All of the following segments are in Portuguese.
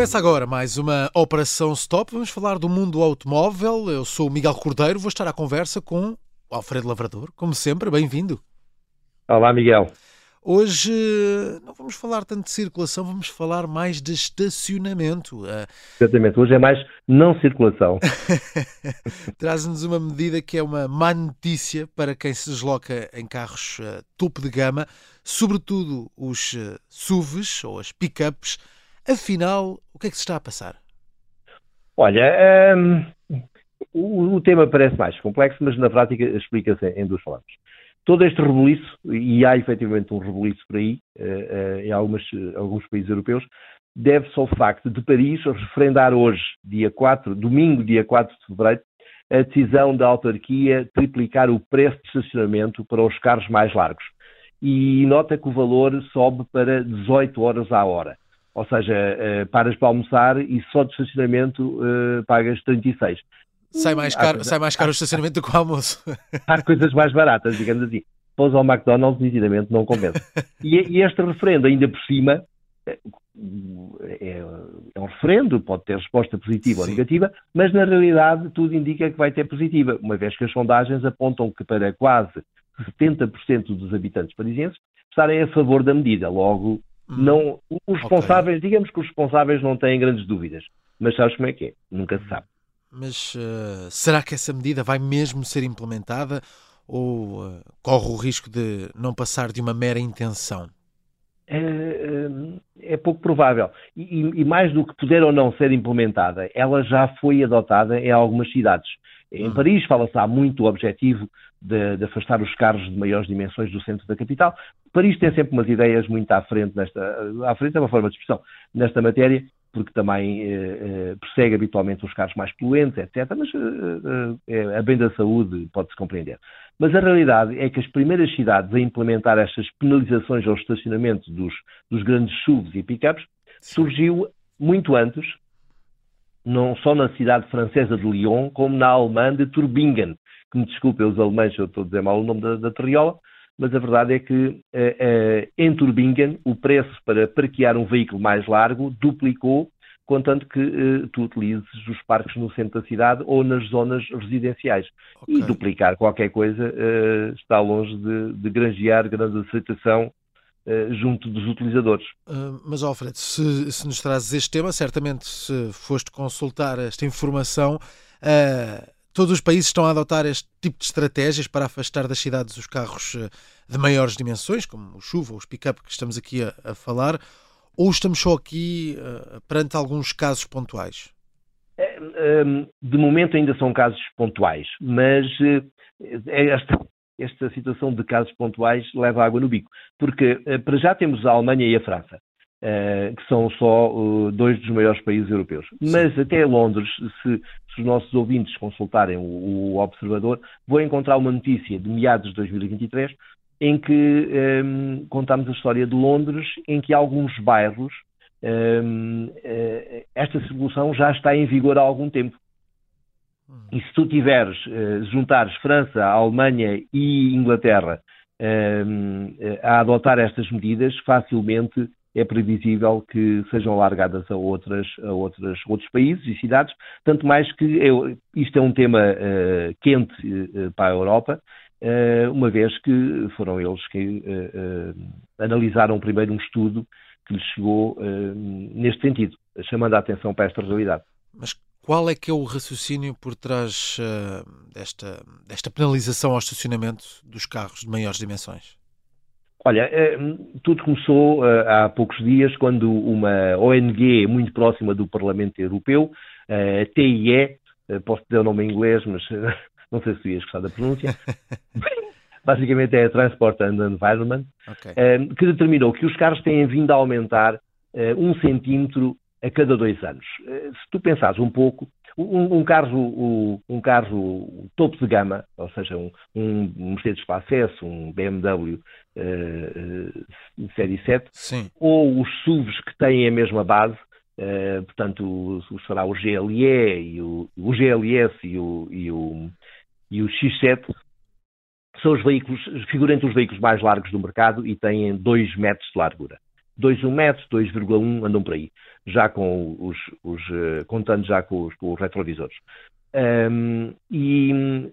Começa agora mais uma Operação Stop. Vamos falar do mundo automóvel. Eu sou o Miguel Cordeiro, vou estar à conversa com o Alfredo Lavrador. Como sempre, bem-vindo. Olá, Miguel. Hoje não vamos falar tanto de circulação, vamos falar mais de estacionamento. Ah, Exatamente, hoje é mais não circulação. Traz-nos uma medida que é uma má notícia para quem se desloca em carros uh, topo de gama, sobretudo os uh, SUVs ou as pickups. Afinal, o que é que se está a passar? Olha, um, o, o, tema parece mais complexo, mas na prática explica-se em duas palavras todo este rebuliço, e há efetivamente um rebuliço por aí, uh, uh, em algumas, alguns países europeus, deve-se ao facto de Paris referendar hoje, dia 4, domingo, dia 4 de fevereiro, a decisão da autarquia triplicar o preço de estacionamento para os carros mais largos. E nota que o valor sobe para 18 horas à hora. Ou seja, uh, paras para almoçar e só de estacionamento pagas 36. Sai mais caro, sai mais caro o estacionamento do que o almoço. Há coisas mais baratas, digamos assim. Pôs ao McDonald's, nitidamente, não compensa. E, e este referendo, ainda por cima, é, é, é, um referendo, pode ter resposta positiva Sim. ou negativa, mas na realidade tudo indica que vai ter positiva, uma vez que as sondagens apontam que para quase 70% dos habitantes parisienses estarem a favor da medida. Logo. Não, os responsáveis, okay. digamos que os responsáveis não têm grandes dúvidas, mas sabes como é que é? Nunca se sabe. Mas uh, será que essa medida vai mesmo ser implementada ou uh, corre o risco de não passar de uma mera intenção? É, é, pouco provável. E, e, mais do que poder ou não ser implementada, ela já foi adotada em algumas cidades. Em hum. Paris fala-se há muito o objetivo de, de, afastar os carros de maiores dimensões do centro da capital. Paris tem sempre umas ideias muito à frente nesta, à frente é uma forma de expressão, nesta matéria, porque também eh, eh, persegue habitualmente os carros mais poluentes, etc. Mas eh, eh, a bem da saúde pode-se compreender. Mas a realidade é que as primeiras cidades a implementar estas penalizações ao estacionamento dos, dos grandes SUVs e pickups surgiu muito antes, não só na cidade francesa de Lyon, como na alemã de Turbingen, que me desculpem os alemães, eu estou a dizer mal o nome da, da terriola, mas a verdade é que uh, em Turbingen o preço para parquear um veículo mais largo duplicou, contanto que uh, tu utilizes os parques no centro da cidade ou nas zonas residenciais. Okay. E duplicar qualquer coisa está longe de, de granjear grande aceitação junto dos utilizadores. Uh, mas, Alfredo, se, se, nos trazes este tema, certamente se foste consultar esta informação, uh, Todos os países estão a adotar este tipo de estratégias para afastar das cidades os carros eh, de maiores dimensões, como o chuva ou os pick-up que estamos aqui a, a, falar, ou estamos só aqui uh, perante alguns casos pontuais? É, ehm, de momento ainda são casos pontuais, mas uh, esta, esta situação de casos pontuais leva água no bico, porque para já temos a Alemanha e a França. Uh, que são só uh, dois dos maiores países europeus. Sim. Mas até Londres, se, se, os nossos ouvintes consultarem o, o, Observador, vão encontrar uma notícia de meados de 2023 em que um, ehm, contamos a história de Londres, em que alguns bairros um, uh, eh, esta solução já está em vigor há algum tempo. Hum. E se tu tiveres, juntares França, Alemanha e Inglaterra ehm, a adotar estas medidas, facilmente é previsível que sejam largadas a, outras, a outras, outros países e cidades, tanto mais que eu, isto é um tema uh, quente uh, para a Europa, uh, uma vez que foram eles que analisaram primeiro um estudo que lhes chegou neste sentido, chamando a atenção para esta realidade. Mas qual é que é o raciocínio por trás desta, desta penalização ao estacionamento dos carros de maiores dimensões? Olha, eh, tudo começou eh, há poucos dias quando uma ONG muito próxima do Parlamento Europeu, a TIE, eh, posso dizer o nome em inglês, mas não sei se tu ias gostar da pronúncia, basicamente é Transport and Environment, okay. que determinou que os carros têm vindo a aumentar um centímetro a cada dois anos. Se tu pensares um pouco, um, um, carro, um carro topo de gama, ou seja, um, um Mercedes Classe S, um BMW uh, uh, Série 7, Sim. ou os SUVs que têm a mesma base, uh, portanto, será o GLE, e o, o GLS e o, e, o, e o X7, são os veículos, figuram entre os veículos mais largos do mercado e têm 2 metros de largura. 2,1 metros, 2,1 andam por aí, já com os, os contando já com os, com os retrovisores. Um, e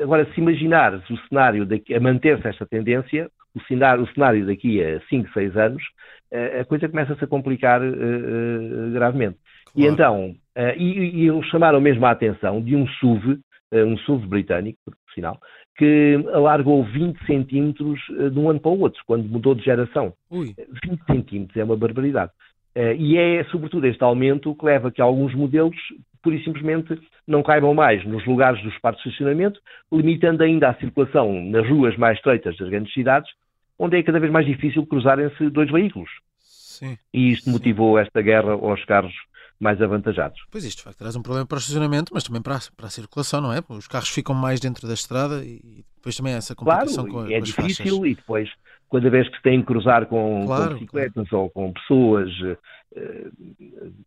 agora, se imaginares o cenário daqui, a manter-se esta tendência, o cenário, o cenário daqui a 5, 6 anos, a coisa começa-se a complicar uh, gravemente. Claro. E então, uh, e, e eles chamaram mesmo a atenção de um SUV, um SUV britânico, por sinal, que alargou 20 centímetros de um ano para o outro, quando mudou de geração. Ui. 20 centímetros é uma barbaridade. E é, sobretudo, este aumento que leva a que alguns modelos, pura e simplesmente, não caibam mais nos lugares dos parques de estacionamento, limitando ainda a circulação nas ruas mais estreitas das grandes cidades, onde é cada vez mais difícil cruzarem-se dois veículos. Sim. E isto motivou esta guerra aos carros mais avantajados. Pois isto, de facto, traz um problema para o estacionamento, mas também para a, para a circulação, não é? Os carros ficam mais dentro da estrada e depois também há essa complicação claro, com, é com difícil faixas. e depois, cada vez que se tem que cruzar com, claro, com bicicletas claro. ou com pessoas, uh,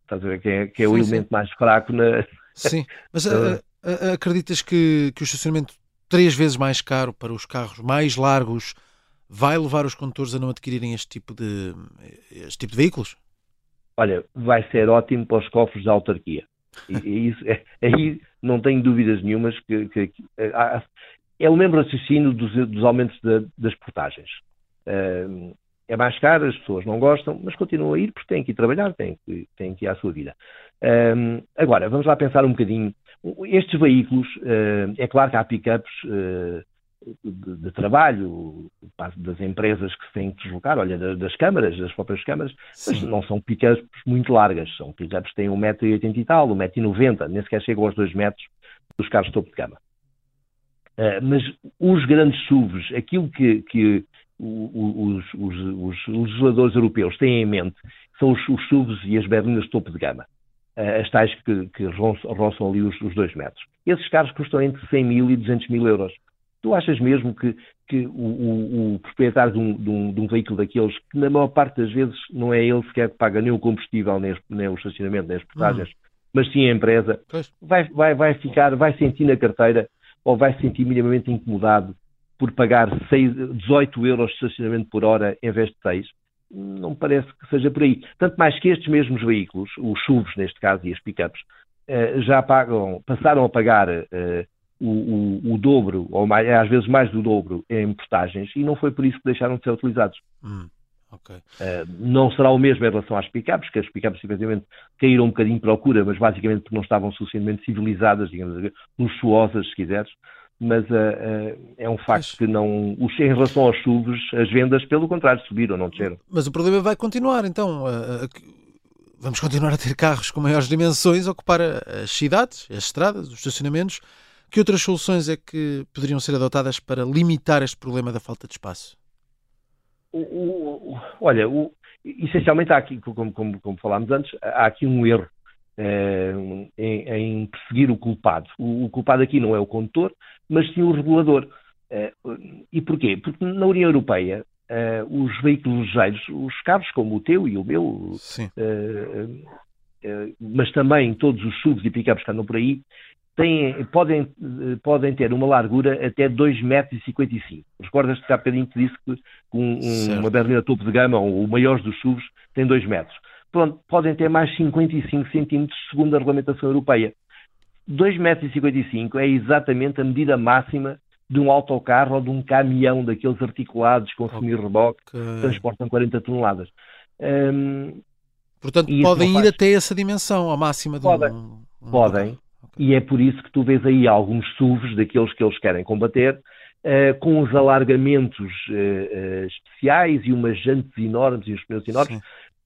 estás a ver que é, que é sim, o elemento sim. mais fraco na... Sim, mas uh, uh, acreditas que, que o estacionamento três vezes mais caro para os carros mais largos vai levar os condutores a não adquirirem este tipo de, este tipo de veículos? Olha, vai ser ótimo para os cofres da autarquia. E, e isso, é, aí não tenho dúvidas nenhumas que, que, que é, é o mesmo raciocínio dos, dos aumentos de, das portagens. Uh, é mais caro, as pessoas não gostam, mas continuam a ir porque têm que ir trabalhar, têm que, têm que ir à sua vida. Uh, agora, vamos lá pensar um bocadinho. Estes veículos, uh, é claro que há pick-ups de, de, trabalho, das empresas que se têm que deslocar, olha, das câmaras, das próprias câmaras, Sim. mas não são pick-ups muito largas, são pick-ups que têm 1,80m e tal, 1,90m, nem sequer chegam aos 2 metros dos carros de topo de cama. Uh, mas os grandes SUVs, aquilo que, que os, os, os, legisladores europeus têm em mente são os, os SUVs e as berlinas de topo de gama, uh, as tais que, que roçam ali os, os 2 metros. Esses carros custam entre 100 mil e 200 mil euros. Tu achas mesmo que, que o, o, o proprietário de um, de, um, de um, veículo daqueles, que na maior parte das vezes não é ele sequer que paga nem o combustível, nem, nem o estacionamento, nem as portagens, uhum. mas sim a empresa, vai, vai, vai ficar, vai sentir na carteira ou vai se sentir minimamente incomodado por pagar 6, 18 euros de estacionamento por hora em vez de 6? Não parece que seja por aí. Tanto mais que estes mesmos veículos, os SUVs neste caso e as pickups, eh, já pagam, passaram a pagar eh, o, o, o, dobro, ou mais, às vezes mais do dobro, em portagens, e não foi por isso que deixaram de ser utilizados. Hum, okay. uh, não será o mesmo em relação às picapes, que as picapes efetivamente caíram um bocadinho de procura, mas basicamente porque não estavam suficientemente civilizadas, digamos assim, luxuosas, se quiseres. Mas uh, uh, é um facto mas... que não. Os, em relação aos SUVs, as vendas, pelo contrário, subiram, não desceram. Mas o problema vai continuar, então. Vamos continuar a ter carros com maiores dimensões, ocupar as cidades, as estradas, os estacionamentos que outras soluções é que poderiam ser adotadas para limitar este problema da falta de espaço? O, o, olha, o, essencialmente há aqui, como, como, como, falámos antes, há aqui um erro eh, em, em, perseguir o culpado. O, culpado aqui não é o condutor, mas sim o regulador. Eh, e porquê? Porque na União Europeia eh, os veículos ligeiros, os carros como o teu e o meu, mas também todos os SUVs e pickups que andam por aí, têm, podem, podem ter uma largura até 2,55 metros. Recordas-te que há bocadinho te disse que um, uma berlina topo de gama, ou o maior dos SUVs, tem 2 metros. Pronto, podem ter mais 55 centímetros segundo a regulamentação europeia. 2,55 metros é exatamente a medida máxima de um autocarro ou de um caminhão daqueles articulados com semi-reboque que transportam 40 toneladas. Hum, Portanto, podem ir até essa dimensão, a máxima de podem, um, um Podem, e é por isso que tu vês aí alguns SUVs daqueles que eles querem combater, uh, com os alargamentos uh, uh, especiais e umas jantes enormes e uns pneus enormes,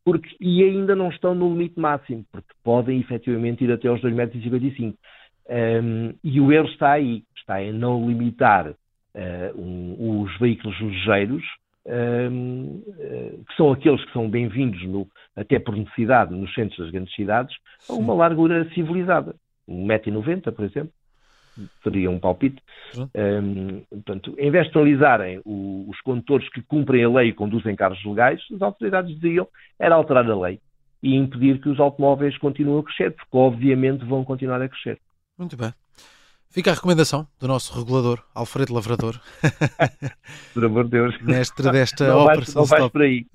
porque, e ainda não estão no limite máximo, porque podem efetivamente ir até aos 2,55 m. Um, e o erro está aí, está em não limitar um, os veículos ligeiros, um, que são aqueles que são bem-vindos, até por necessidade, nos centros das grandes cidades, a uma largura civilizada. 1,90m, por exemplo, seria um palpite. Um, portanto, em vez de penalizarem os condutores que cumprem a lei e conduzem carros legais, as autoridades diziam era alterar a lei e impedir que os automóveis continuem a crescer, porque obviamente vão continuar a crescer. Muito bem. Fica a recomendação do nosso regulador, Alfredo Lavrador. Por amor de Deus. Mestre desta não operação vais, não vais por aí.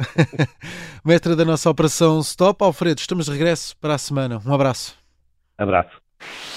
Mestre da nossa operação Stop. Alfredo, estamos de regresso para a semana. Um abraço. Abraço. you